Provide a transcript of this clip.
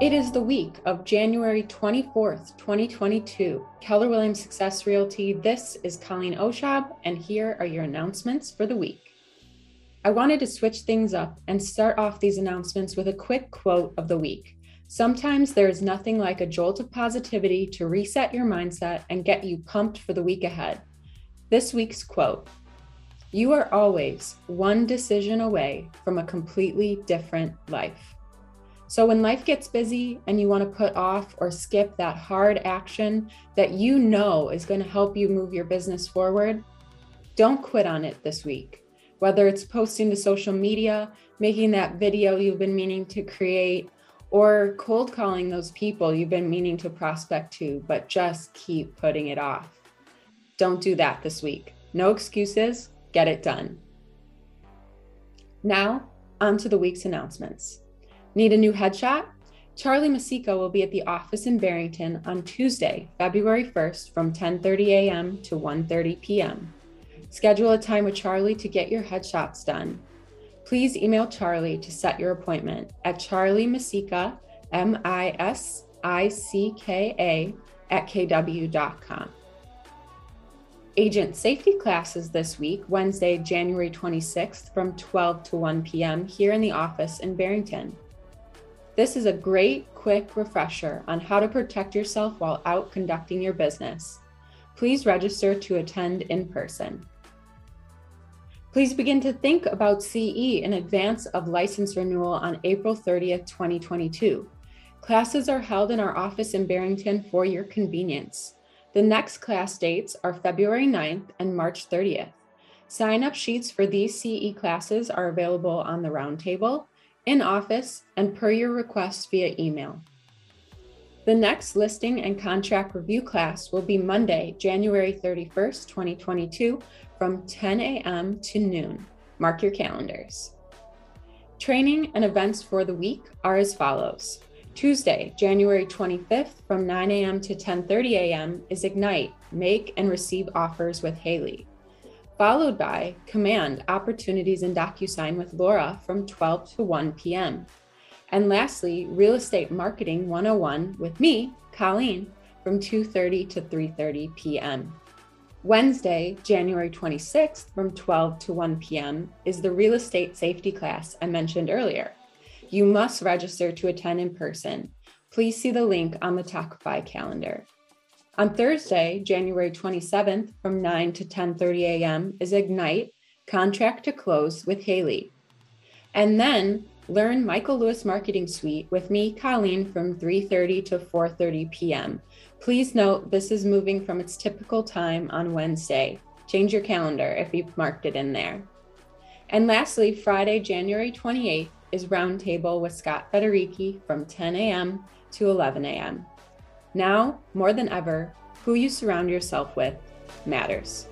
It is the week of January 24th, 2022. Keller Williams Success Realty. This is Colleen Oshab, and here are your announcements for the week. I wanted to switch things up and start off these announcements with a quick quote of the week. Sometimes there is nothing like a jolt of positivity to reset your mindset and get you pumped for the week ahead. This week's quote You are always one decision away from a completely different life. So when life gets busy and you want to put off or skip that hard action that you know is going to help you move your business forward, don't quit on it this week. Whether it's posting to social media, making that video you've been meaning to create, or cold calling those people you've been meaning to prospect to, but just keep putting it off. Don't do that this week. No excuses, get it done. Now, on to the week's announcements. Need a new headshot? Charlie Misicka will be at the office in Barrington on Tuesday, February 1st from 10:30 a.m. to 1:30 p.m. Schedule a time with Charlie to get your headshots done. Please email Charlie to set your appointment at Charlie Misicka, M I S I C K A, at kw.com. Agent safety classes this week, Wednesday, January 26th from 12 to 1 p.m. here in the office in Barrington. This is a great, quick refresher on how to protect yourself while out conducting your business. Please register to attend in person. Please begin to think about CE in advance of license renewal on April 30th, 2022. Classes are held in our office in Barrington for your convenience. The next class dates are February 9th and March 30th. Sign up sheets for these CE classes are available on the roundtable in office, and per your request via email. The next listing and contract review class will be Monday, January 31st, 2022, from 10 a.m. to noon. Mark your calendars. Training and events for the week are as follows. Tuesday, January 25th from 9 a.m. to 10:30 a.m. is Ignite, Make and Receive Offers with Haley followed by Command Opportunities in DocuSign with Laura from 12 to 1 p.m. And lastly, Real Estate Marketing 101 with me, Colleen, from 2:30 to 3:30 p.m. Wednesday, January 26th from 12 to 1 p.m. is the real estate safety class I mentioned earlier. You must register to attend in person. Please see the link on the Talkify calendar. On Thursday, January 27th from 9 to 10:30 a.m. is Ignite Contract to Close with Haley. And then learn Michael Lewis Marketing Suite with me, Colleen, from 3:30 to 4:30 p.m. Please note this is moving from its typical time on Wednesday. Change your calendar if you've marked it in there. And lastly, Friday, January 28th is Roundtable with Scott Federici from 10 a.m. to 11 a.m. Now, more than ever, who you surround yourself with matters.